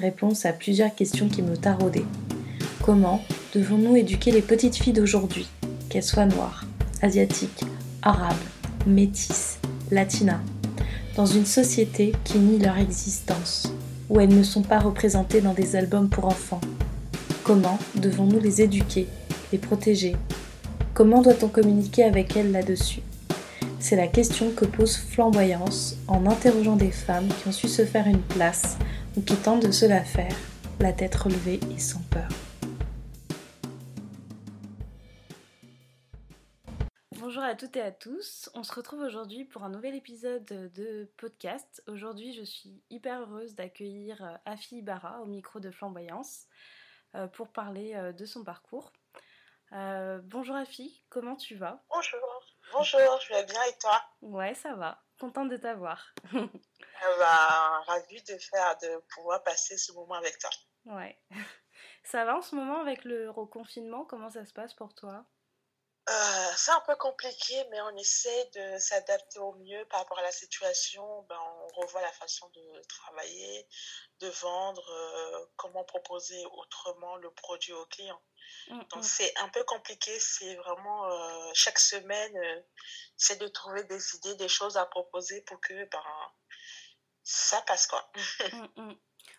Réponse à plusieurs questions qui me taraudaient. Comment devons-nous éduquer les petites filles d'aujourd'hui, qu'elles soient noires, asiatiques, arabes, métisses, latinas, dans une société qui nie leur existence, où elles ne sont pas représentées dans des albums pour enfants? Comment devons-nous les éduquer, les protéger? Comment doit-on communiquer avec elles là-dessus? C'est la question que pose Flamboyance en interrogeant des femmes qui ont su se faire une place ou qui tentent de se la faire, la tête relevée et sans peur. Bonjour à toutes et à tous, on se retrouve aujourd'hui pour un nouvel épisode de podcast. Aujourd'hui je suis hyper heureuse d'accueillir euh, Afi Ibarra au micro de Flamboyance euh, pour parler euh, de son parcours. bonjour Afi, comment tu vas? Bonjour, bonjour, je vais bien et toi? Ouais ça va, contente de t'avoir. bah, ravie de faire, de pouvoir passer ce moment avec toi. Ouais. Ça va en ce moment avec le reconfinement? Comment ça se passe pour toi? Euh, c'est un peu compliqué, mais on essaie de s'adapter au mieux par rapport à la situation. Ben, on revoit la façon de travailler, de vendre, euh, comment proposer autrement le produit au client. Mmh, Donc mmh. c'est un peu compliqué, c'est vraiment euh, chaque semaine, c'est de trouver des idées, des choses à proposer pour que ben, ça passe quoi. Mmh,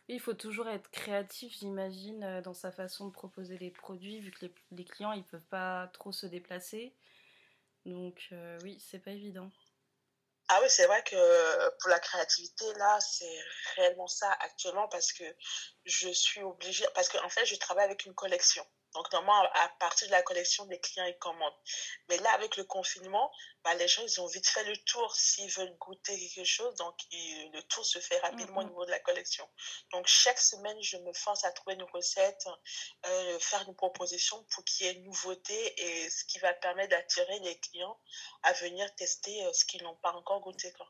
il faut toujours être créatif, j'imagine, euh, dans sa façon de proposer les produits, vu que les, clients, ils peuvent pas trop se déplacer. Donc euh, oui, c'est pas évident. Ah oui, c'est vrai que pour la créativité, là, c'est réellement ça actuellement parce que je suis obligée, parce qu'en en fait, je travaille avec une collection. Donc, normalement, à partir de la collection, les clients, ils commandent. Mais là, avec le confinement, bah, les gens, ils ont vite fait le tour s'ils veulent goûter quelque chose. Donc, le tour se fait rapidement au niveau de la collection. Donc, chaque semaine, je me force à trouver une recette, euh, faire une proposition pour qu'il y ait une nouveauté et ce qui va permettre d'attirer les clients à venir tester euh, ce qu'ils n'ont pas encore goûté. Quoi.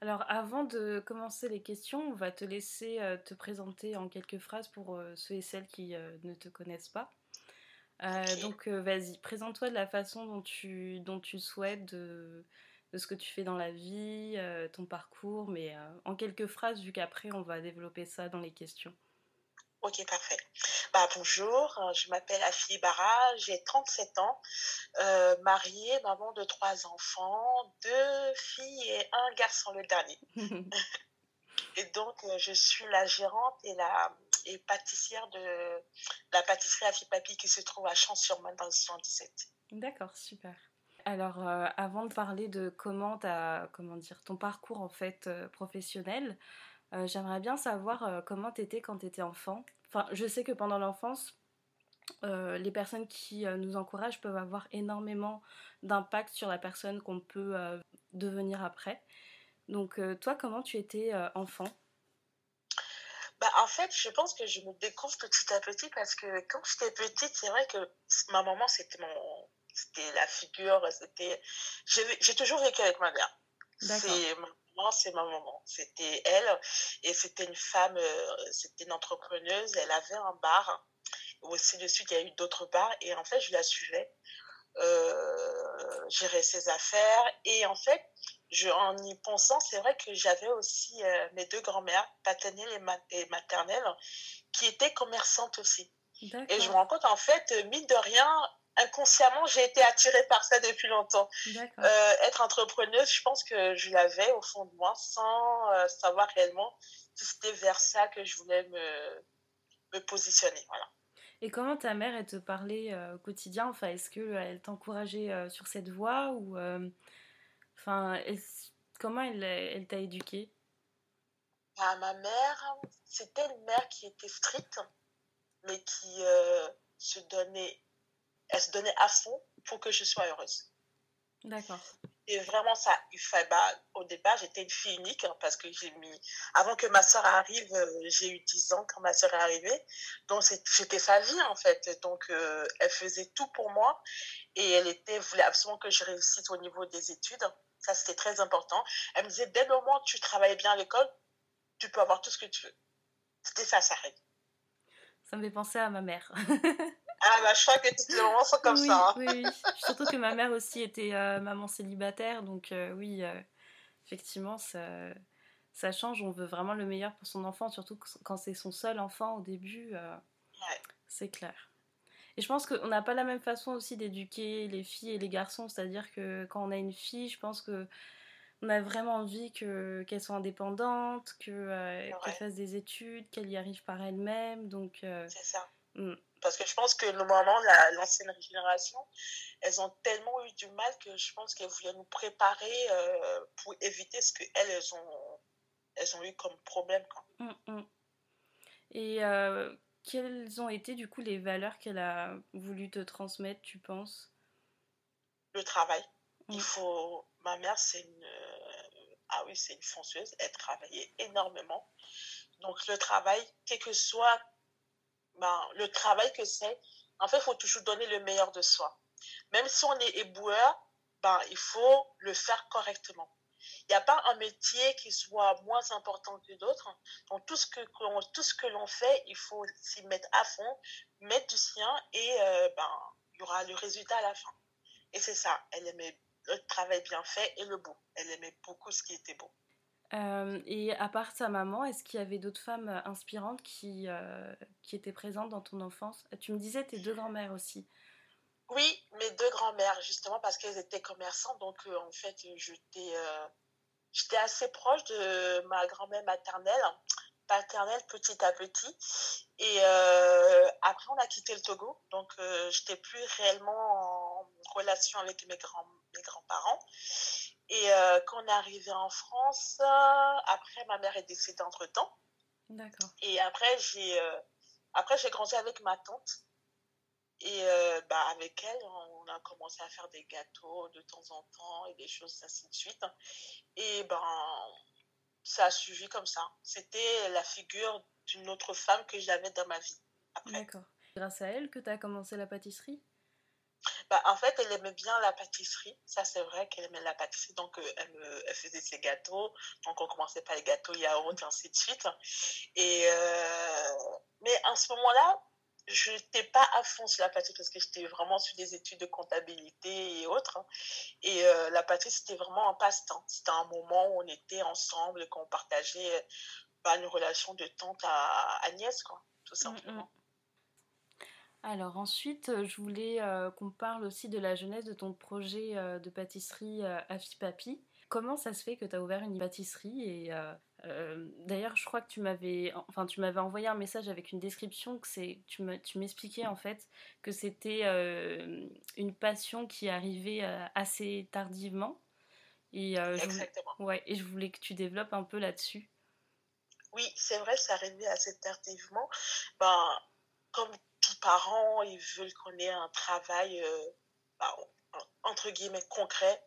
Alors avant de commencer les questions, on va te laisser euh, te présenter en quelques phrases pour euh, ceux et celles qui euh, ne te connaissent pas. Donc vas-y, présente-toi de la façon dont tu, dont tu souhaites, de, de, ce que tu fais dans la vie, ton parcours, mais en quelques phrases, vu qu'après on va développer ça dans les questions. Ok, parfait. Bah, bonjour, euh, je m'appelle Afi Barra, j'ai 37 ans, euh, mariée, maman de trois enfants, deux filles et un garçon, le dernier. et donc, euh, je suis la gérante et la et pâtissière de la pâtisserie Afi Papi qui se trouve à Champs-sur-Marne dans le 77. D'accord, super. Alors, avant de parler de comment, as, comment dire, ton parcours en fait professionnel, j'aimerais bien savoir comment tu étais quand tu étais enfant? Enfin, je sais que pendant l'enfance, euh, les personnes qui nous encouragent peuvent avoir énormément d'impact sur la personne qu'on peut devenir après. Donc, toi, comment tu étais enfant? Bah, en fait, je pense que je me découvre petit à petit parce que quand j'étais petite, c'est vrai que ma maman, c'était mon, c'était la figure, c'était, j'ai toujours vécu avec ma mère. C'est c'est ma maman. C'était elle. Et c'était une femme, euh, c'était une entrepreneuse. Elle avait un bar. Aussi dessus, il y a eu d'autres bars. Et en fait, je la suivais. Euh, gérer ses affaires. Et en fait, je, en y pensant, c'est vrai que j'avais aussi euh, mes deux grand-mères, paternelle et, maternelle, qui étaient commerçantes aussi. Et je me rends compte, en fait, mine de rien, inconsciemment, j'ai été attirée par ça depuis longtemps. Euh, être entrepreneuse, je pense que je l'avais au fond de moi sans euh, savoir réellement que c'était vers ça que je voulais me, me positionner. Voilà. Et comment ta mère, elle te parlait euh, au quotidien? Enfin, Est-ce qu'elle t'encourageait sur cette voie ou, enfin, Comment elle, elle t'a éduquée? Bah, Ma mère, c'était une mère qui était stricte, mais qui se donnait elle se donnait à fond pour que je sois heureuse. D'accord. Et vraiment, ça, il bah, au départ, j'étais une fille unique hein, parce que j'ai mis, avant que ma soeur arrive, euh, j'ai eu 10 ans quand ma soeur est arrivée. Donc, j'étais sa vie, en fait. Donc, euh, elle faisait tout pour moi et elle était, voulait absolument que je réussisse au niveau des études. Ça, c'était très important. Elle me disait, dès le moment où tu travailles bien à l'école, tu peux avoir tout ce que tu veux. C'était ça, sa règle. Ça me fait penser à ma mère. Ah bah je crois que toutes les mamans sont comme ça. Hein. Oui, oui. Surtout que ma mère aussi était euh, maman célibataire, donc euh, oui, euh, effectivement, ça, ça change. On veut vraiment le meilleur pour son enfant, surtout quand c'est son seul enfant au début. C'est clair. Et je pense qu'on n'a pas la même façon aussi d'éduquer les filles et les garçons. C'est-à-dire que quand on a une fille, je pense que on a vraiment envie que, qu'elle soit indépendante, que, euh, qu'elle fasse des études, qu'elle y arrive par elle-même. Donc, C'est ça. Hmm. Parce que je pense que nos mamans, l'ancienne génération, elles ont tellement eu du mal que je pense qu'elles voulaient nous préparer euh, pour éviter ce qu'elles, elles ont, elles ont eu comme problème. Hmm, hmm. Et quelles ont été du coup les valeurs qu'elle a voulu te transmettre, tu penses? Le travail. Il faut. Ma mère, c'est une. Ah oui, c'est une fonceuse. Elle travaillait énormément. Donc le travail, quel que soit ben, le travail que c'est, en fait, il faut toujours donner le meilleur de soi. Même si on est éboueur, ben, il faut le faire correctement. Il n'y a pas un métier qui soit moins important que d'autres. Donc, tout ce que, tout ce que l'on fait, il faut s'y mettre à fond, mettre du sien et euh, ben, il y aura le résultat à la fin. Et c'est ça. Elle aimait le travail bien fait et le beau. Elle aimait beaucoup ce qui était beau. Euh, et à part sa maman, est-ce qu'il y avait d'autres femmes inspirantes qui, euh, qui étaient présentes dans ton enfance? Tu me disais tes deux grand-mères aussi. Oui, mes deux grand-mères, justement, parce qu'elles étaient commerçantes. Donc, en fait, j'étais assez proche de ma grand-mère maternelle, paternelle petit à petit. Et euh, après, on a quitté le Togo, donc euh, j'étais plus réellement en relation avec mes grands mes grands-parents. Et euh, quand on est arrivé en France, après ma mère est décédée entre temps. D'accord. Et après j'ai après j'ai grandi avec ma tante et euh, bah, avec elle, on a commencé à faire des gâteaux de temps en temps et des choses ainsi de suite. Et ben, ça a suivi comme ça. C'était la figure d'une autre femme que j'avais dans ma vie. D'accord. Grâce à elle que tu as commencé la pâtisserie? Bah, en fait, elle aimait bien la pâtisserie. Ça, c'est vrai qu'elle aimait la pâtisserie. Donc, euh, elle, me, elle, faisait ses gâteaux. Donc, on commençait par les gâteaux yaourt et ainsi de suite. Et, euh, mais en ce moment-là, je n'étais pas à fond sur la patrie parce que j'étais vraiment sur des études de comptabilité et autres. Hein. Et euh, la patrie, c'était vraiment un passe-temps. C'était un moment où on était ensemble et qu'on partageait bah, une relation de tante à, Agnès, quoi, tout mm, simplement. Mm. Alors ensuite, euh, je voulais euh, qu'on parle aussi de la jeunesse de ton projet de pâtisserie Afipapi. Comment ça se fait que tu as ouvert une pâtisserie et euh, d'ailleurs, je crois que tu m'avais, enfin, tu m'avais envoyé un message avec une description que c'est, tu m'expliquais en fait que c'était euh, une passion qui arrivait euh, assez tardivement. Et, Exactement. Je, ouais, et je voulais que tu développes un peu là-dessus. Oui, c'est vrai, ça arrivait assez tardivement. Ben, comme parents, ils veulent qu'on ait un travail ben, entre guillemets concret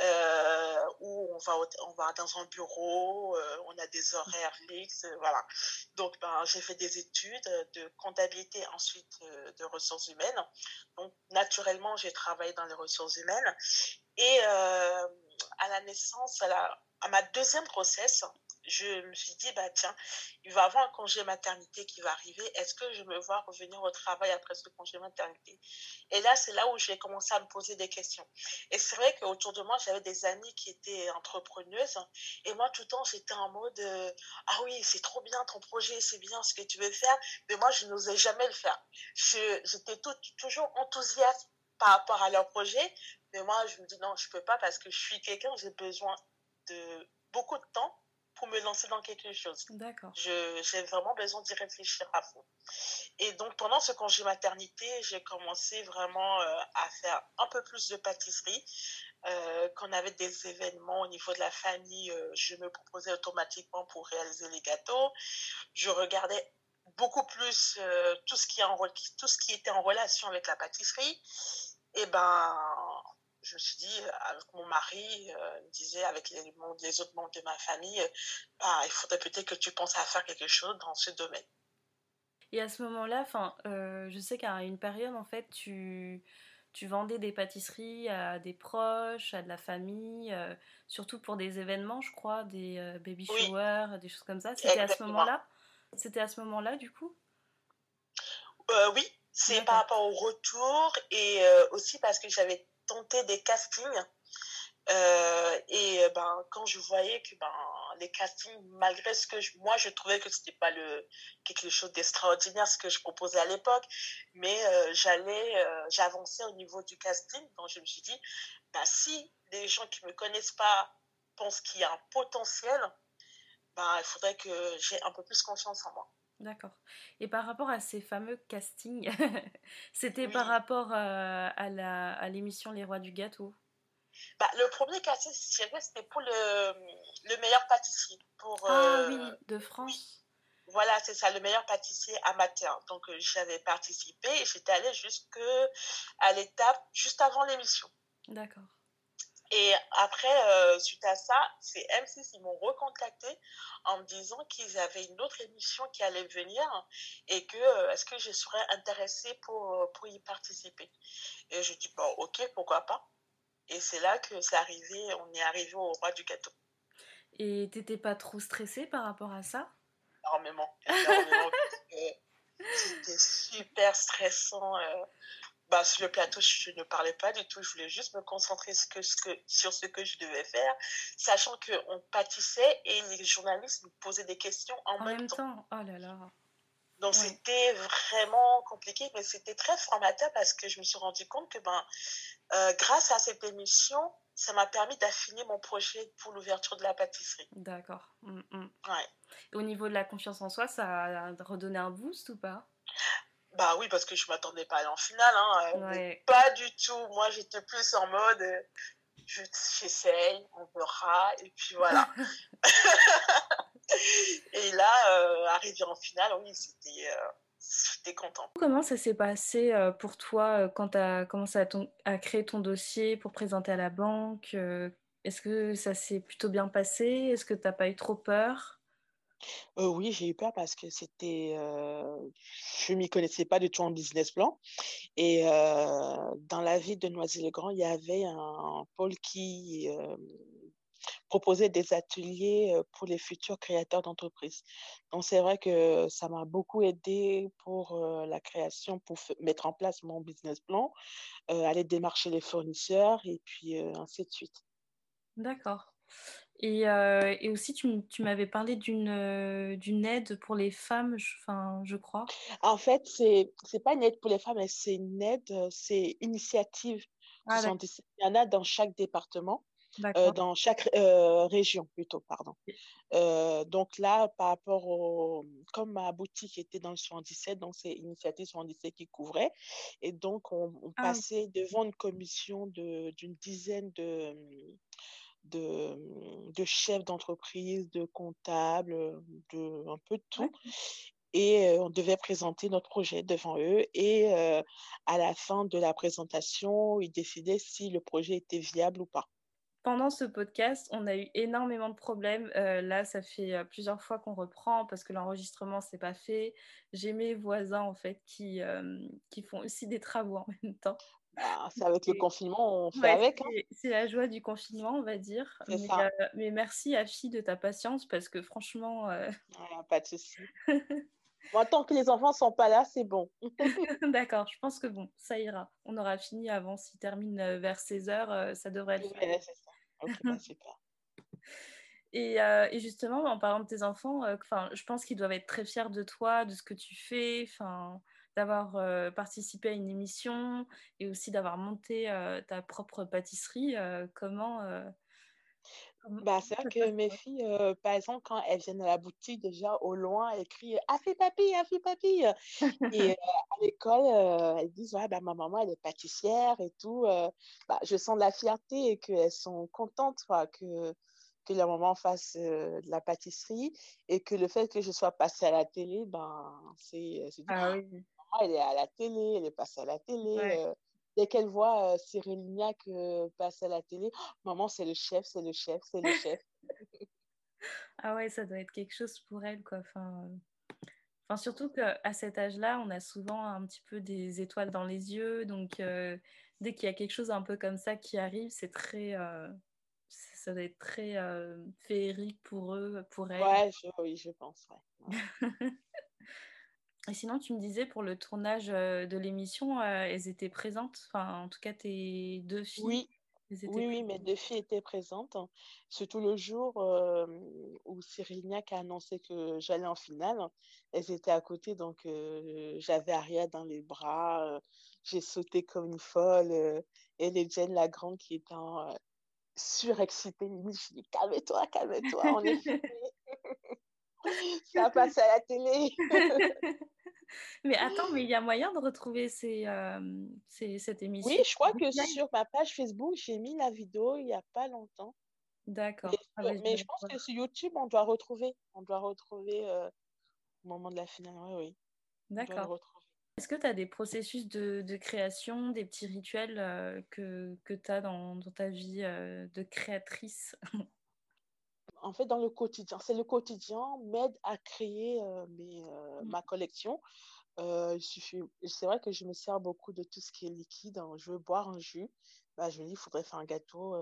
euh, où on va, on va dans un bureau, euh, on a des horaires fixes, euh, voilà. Donc, ben, j'ai fait des études de comptabilité, ensuite euh, de ressources humaines. Donc, naturellement, j'ai travaillé dans les ressources humaines. Et à la naissance, à, la, à ma deuxième grossesse, je me suis dit, bah tiens, il va y avoir un congé maternité qui va arriver. Est-ce que je me vois revenir au travail après ce congé maternité? Et là, c'est là où j'ai commencé à me poser des questions. Et c'est vrai qu'autour de moi, j'avais des amis qui étaient entrepreneuses. Et moi, tout le temps, j'étais en mode, euh, ah oui, c'est trop bien ton projet, c'est bien ce que tu veux faire. Mais moi, je n'osais jamais le faire. J'étais toujours enthousiaste par rapport à leur projet. Mais moi, je me dis, non, je peux pas parce que je suis quelqu'un, j'ai besoin de beaucoup de temps pour me lancer dans quelque chose. D'accord. J'ai vraiment besoin d'y réfléchir à fond. Et donc, pendant ce congé maternité, j'ai commencé vraiment euh, à faire un peu plus de pâtisserie. Euh, quand on avait des événements au niveau de la famille, euh, je me proposais automatiquement pour réaliser les gâteaux. Je regardais beaucoup plus tout, ce qui en, tout ce qui était en relation avec la pâtisserie. Et ben, je me suis dit, avec mon mari, euh, me disait, avec les, les, autres membres de ma famille, bah, il faudrait peut-être que tu penses à faire quelque chose dans ce domaine. Et à ce moment-là, euh, je sais qu'à une période, en fait, tu, tu vendais des pâtisseries à des proches, à de la famille, euh, surtout pour des événements, je crois, des euh, baby showers, des choses comme ça. C'était à ce moment-là? C'était à ce moment-là, du coup? Oui, c'est par rapport au retour et aussi parce que j'avais tenté des castings. Euh, et ben, quand je voyais que ben, les castings, malgré ce que moi je trouvais que c'était pas le quelque chose d'extraordinaire ce que je proposais à l'époque, mais euh, j'allais, euh, j'avançais au niveau du casting, donc je me suis dit, bah si les gens qui me connaissent pas pensent qu'il y a un potentiel, bah il faudrait que j'ai un peu plus confiance en moi. D'accord. Et par rapport à ces fameux castings, c'était par rapport à, à l'émission Les Rois du Gâteau? Bah, le premier casting, c'était pour le, le meilleur pâtissier. Pour, ah oui, euh, de France. Voilà, c'est ça, le meilleur pâtissier amateur. Donc, euh, j'avais participé et j'étais allée jusqu'à l'étape juste avant l'émission. D'accord. Et après, euh, suite à ça, c'est M6, ils m'ont recontacté en me disant qu'ils avaient une autre émission qui allait venir et que est-ce que je serais intéressée pour, pour y participer. Et je dis, bon, ok, pourquoi pas. Et c'est là que c'est arrivé, on est arrivé au roi du gâteau. Et t'étais pas trop stressée par rapport à ça? Énormément. énormément C'était super stressant. Euh. Bah, sur le plateau, je ne parlais pas du tout. Je voulais juste me concentrer sur, ce que, sur ce que je devais faire, sachant qu'on pâtissait et les journalistes nous posaient des questions en, même, temps. temps. Oh là là. Donc c'était vraiment compliqué, mais c'était très formateur parce que je me suis rendu compte que ben, euh, grâce à cette émission, ça m'a permis d'affiner mon projet pour l'ouverture de la pâtisserie. D'accord. Mm, mm. Ouais. au niveau de la confiance en soi, ça a redonné un boost ou pas? Bah oui, parce que je m'attendais pas à aller en finale. Hein. Euh, pas du tout. Moi, j'étais plus en mode, euh, j'essaye, on verra, et puis voilà. et là, arrivé en finale, oui, c'était j'étais content. Comment ça s'est passé euh, pour toi euh, quand tu as commencé à, à, créer ton dossier pour présenter à la banque euh, Est-ce que ça s'est plutôt bien passé? Est-ce que tu n'as pas eu trop peur? Oui, j'ai eu peur parce que c'était, je m'y connaissais pas du tout en business plan. Et dans la ville de Noisy-le-Grand, il y avait un pôle qui proposer des ateliers pour les futurs créateurs d'entreprises. Donc, c'est vrai que ça m'a beaucoup aidé pour la création, pour mettre en place mon business plan, aller démarcher les fournisseurs et puis ainsi de suite. D'accord. Et, et, aussi, tu, tu m'avais parlé d'une d'une aide pour les femmes, je, enfin, je crois. En fait, c'est n'est pas une aide pour les femmes, c'est une aide, c'est initiative. Ah, il y en a dans chaque département. Euh, dans chaque euh, région plutôt, pardon. Euh, donc là, par rapport au, comme ma boutique était dans le 77, donc c'est Initiative 77 qui couvrait, et donc on, ah passait devant une commission d'une dizaine de, de, de chefs d'entreprise, de comptables, de un peu de tout. Et on devait présenter notre projet devant eux. Et à la fin de la présentation, ils décidaient si le projet était viable ou pas pendant ce podcast, on a eu énormément de problèmes. Euh, là, ça fait euh, plusieurs fois qu'on reprend parce que l'enregistrement s'est pas fait. J'ai mes voisins en fait qui, euh, qui font aussi des travaux en même temps. Bah, c'est avec le confinement, on fait avec. Hein. C'est la joie du confinement, on va dire. Mais, mais, merci Afi de ta patience parce que franchement. pas de souci. Tant que les enfants sont pas là, c'est bon. D'accord, je pense que bon, ça ira. On aura fini avant. S'il termine vers 16h, ça devrait être ouais, Ok, bah, Et, euh, et, justement, en parlant de tes enfants, euh, je pense qu'ils doivent être très fiers de toi, de ce que tu fais, d'avoir euh, participé à une émission et aussi d'avoir monté ta propre pâtisserie. comment, bah, c'est vrai que mes filles, par exemple, quand elles viennent à la boutique, déjà au loin, elles crient Ah, fait papy, ah, fait papy. et à l'école, elles disent Ouais, bah, ma maman, elle est pâtissière et tout. bah, je sens de la fierté et qu'elles sont contentes quoi, que, que leur maman fasse de la pâtisserie et que le fait que je sois passée à la télé, ben, c'est. Ah oui. Maman, elle est à la télé, elle est passée à la télé dès qu'elle voit euh, Cyril Lignac euh, passer à la télé, oh, maman, c'est le chef, c'est le chef, c'est le chef. ah ouais, ça doit être quelque chose pour elle, quoi. Enfin, enfin surtout qu'à cet âge-là, on a souvent un petit peu des étoiles dans les yeux. Donc, euh, dès qu'il y a quelque chose un peu comme ça qui arrive, c'est très. ça doit être très féerique pour eux, pour elle. Ouais, oui, je pense, ouais. Et sinon, tu me disais pour le tournage euh, de l'émission, euh, elles étaient présentes, enfin, en tout cas tes deux filles. Oui, Oui, oui, mes deux filles étaient présentes. Surtout le jour euh, où Cyril Niac a annoncé que j'allais en finale. Elles étaient à côté, donc euh, j'avais Aria dans les bras. J'ai sauté comme une folle. et les Jen, la grande, qui était surexcitée, je dis calme-toi, calme-toi, on est Ça passe à la télé. mais attends, mais il y a moyen de retrouver ces, euh, cette émission? Oui, je crois que sur ma page Facebook, j'ai mis la vidéo il n'y a pas longtemps. D'accord. Mais, ah, je pense que sur YouTube, on doit retrouver. On doit retrouver euh, au moment de la finale. Oui, oui. D'accord. Est-ce que tu as des processus de, de, création, des petits rituels euh, que, que tu as dans, dans, ta vie de créatrice? en fait, dans le quotidien, c'est le quotidien m'aide à créer euh, mes, euh, mm. ma collection. Euh, c'est vrai que je me sers beaucoup de tout ce qui est liquide. Hein. Je veux boire un jus. Bah, je me dis, il faudrait faire un gâteau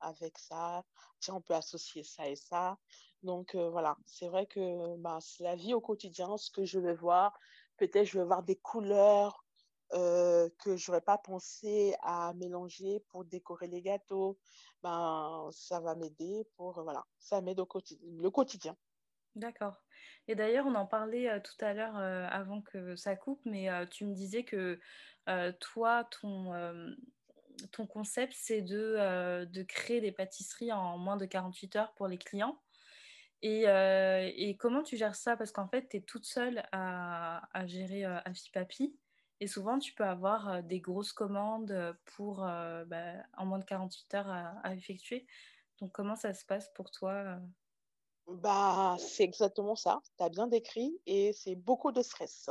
avec ça. Tiens, on peut associer ça et ça. Donc, voilà, c'est vrai que bah, c'est la vie au quotidien, ce que je vais voir. Peut-être je vais voir des couleurs, euh, que je n'aurais pas pensé à mélanger pour décorer les gâteaux, ben, ça va m'aider pour, voilà, ça m'aide au quotidien, le quotidien. D'accord. Et d'ailleurs, on en parlait euh, tout à l'heure euh, avant que ça coupe, mais tu me disais que toi, ton, ton concept, c'est de, de créer des pâtisseries en moins de 48 heures pour les clients. Et, et comment tu gères ça? Parce qu'en fait, tu es toute seule à, à gérer Afipapi. Et souvent, tu peux avoir des grosses commandes pour bah, en moins de 48 heures à, effectuer. Donc, comment ça se passe pour toi bah, c'est exactement ça. Tu as bien décrit et c'est beaucoup de stress.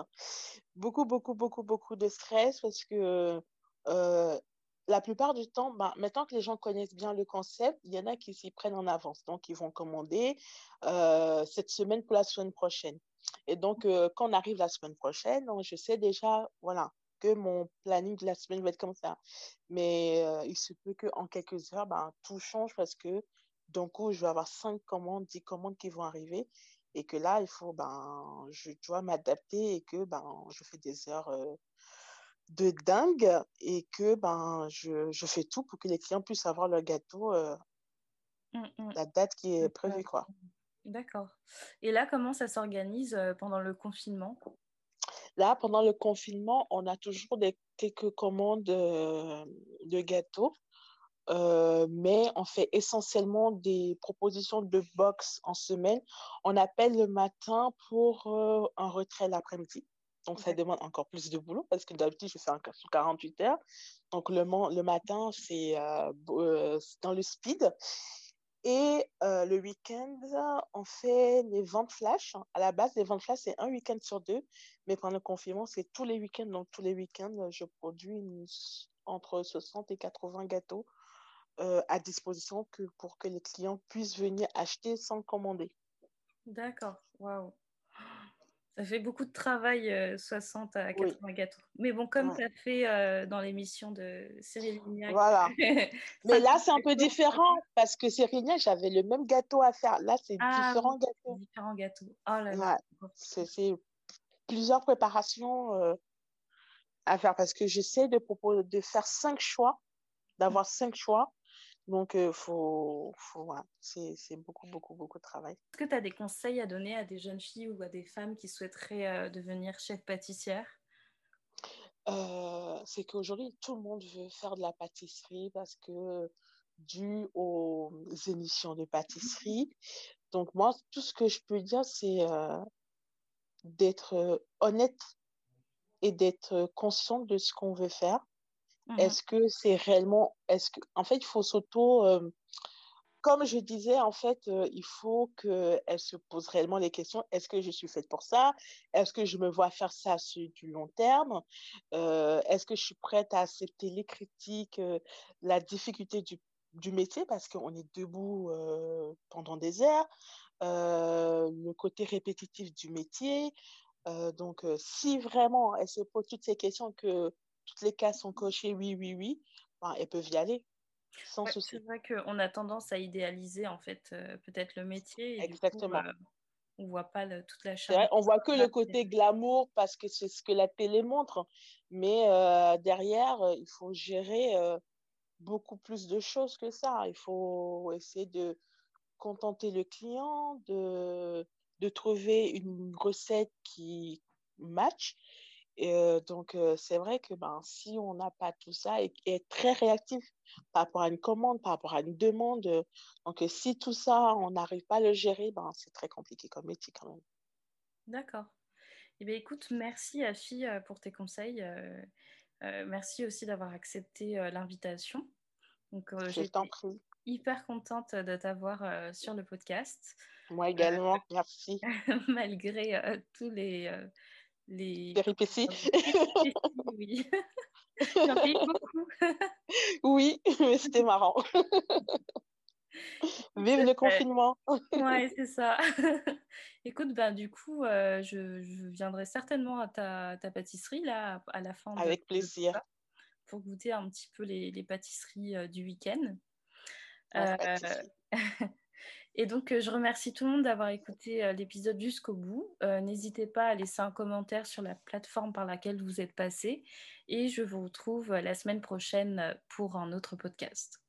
Beaucoup, beaucoup, beaucoup, beaucoup de stress parce que la plupart du temps, bah, maintenant que les gens connaissent bien le concept, il y en a qui s'y prennent en avance. Donc, ils vont commander cette semaine pour la semaine prochaine. Et donc, euh, quand on arrive la semaine prochaine, je sais déjà, voilà, que mon planning de la semaine va être comme ça. Mais euh, il se peut qu'en quelques heures, ben, tout change parce que d'un coup, je vais avoir cinq commandes, dix commandes qui vont arriver. Et que là, il faut, ben, je dois m'adapter et que ben, je fais des heures euh, de dingue et que ben, je, je, fais tout pour que les clients puissent avoir leur gâteau mmh, mmh. la date qui est prévue. Quoi. D'accord. Et là, comment ça s'organise euh, pendant le confinement? Là, pendant le confinement, on a toujours des, quelques commandes euh, de gâteaux, euh, mais on fait essentiellement des propositions de box en semaine. On appelle le matin pour un retrait l'après-midi. Donc, ça demande encore plus de boulot parce que d'habitude, je fais un sous 48 heures. Donc, le, le matin, c'est dans le speed. Et euh, le week-end, on fait les ventes flash. À la base, les ventes flash, c'est un week-end sur deux. Mais pendant le confinement, c'est tous les week-ends. Donc, tous les week-ends, je produis entre 60 et 80 gâteaux euh, à disposition pour que les clients puissent venir acheter sans commander. D'accord. Waouh. Ça fait beaucoup de travail, 60 euh, à 80 gâteaux. Mais bon, comme tu as fait euh, dans l'émission de Cyril Lignac. Voilà. Mais là, c'est un peu différent parce que Cyril Lignac, j'avais le même gâteau à faire. Là, c'est ah différents gâteaux. Différents gâteaux. Oh là là. C'est plusieurs préparations euh, à faire parce que j'essaie de, de faire cinq choix, d'avoir cinq choix donc, il faut, faut c'est beaucoup, beaucoup, beaucoup de travail. Est-ce que tu as des conseils à donner à des jeunes filles ou à des femmes qui souhaiteraient euh, devenir chef pâtissière? Euh, C'est qu'aujourd'hui, tout le monde veut faire de la pâtisserie parce que dû aux émissions de pâtisserie. Donc, moi, tout ce que je peux dire, c'est euh, d'être honnête et d'être conscient de ce qu'on veut faire Mhm. Est-ce que c'est réellement, est-ce que, en fait, il faut s'auto, euh, comme je disais, en fait, euh, il faut qu'elle se pose réellement les questions. Est-ce que je suis faite pour ça? Est-ce que je me vois faire ça sur du long terme? Euh, Est-ce que je suis prête à accepter les critiques, la difficulté du métier parce qu'on est debout pendant des heures, le côté répétitif du métier? donc, si vraiment elle se pose toutes ces questions que toutes les cases sont cochées, oui, oui, oui, ben, elles peuvent y aller. Sans souci. C'est vrai qu'on a tendance à idéaliser en fait euh, peut-être le métier. Et Exactement. Du coup, euh, on voit pas toute la charge. On voit que le côté glamour parce que c'est ce que la télé montre. Mais euh, derrière, il faut gérer beaucoup plus de choses que ça. Il faut essayer de contenter le client, de, de trouver une recette qui match. Et donc, c'est vrai que ben, si on n'a pas tout ça et, est très réactif par rapport à une commande, par rapport à une demande, donc si tout ça, on n'arrive pas à le gérer, ben, c'est très compliqué comme métier quand même. D'accord. Eh bien, écoute, merci Afi pour tes conseils. merci aussi d'avoir accepté l'invitation. Donc, Je t'en prie hyper contente de t'avoir sur le podcast. Moi également, merci. Malgré tous les, les péripéties. oui. J'en ai beaucoup. oui, mais c'était marrant. Vive le confinement. ouais, c'est ça. Écoute, ben, du coup, je, je, viendrai certainement à ta, ta, pâtisserie là, à la fin. Avec plaisir. pour goûter un petit peu les, les pâtisseries du week-end. Euh, et donc, euh, je remercie tout le monde d'avoir écouté euh, l'épisode jusqu'au bout. N'hésitez pas à laisser un commentaire sur la plateforme par laquelle vous êtes passé. Et je vous retrouve la semaine prochaine pour un autre podcast.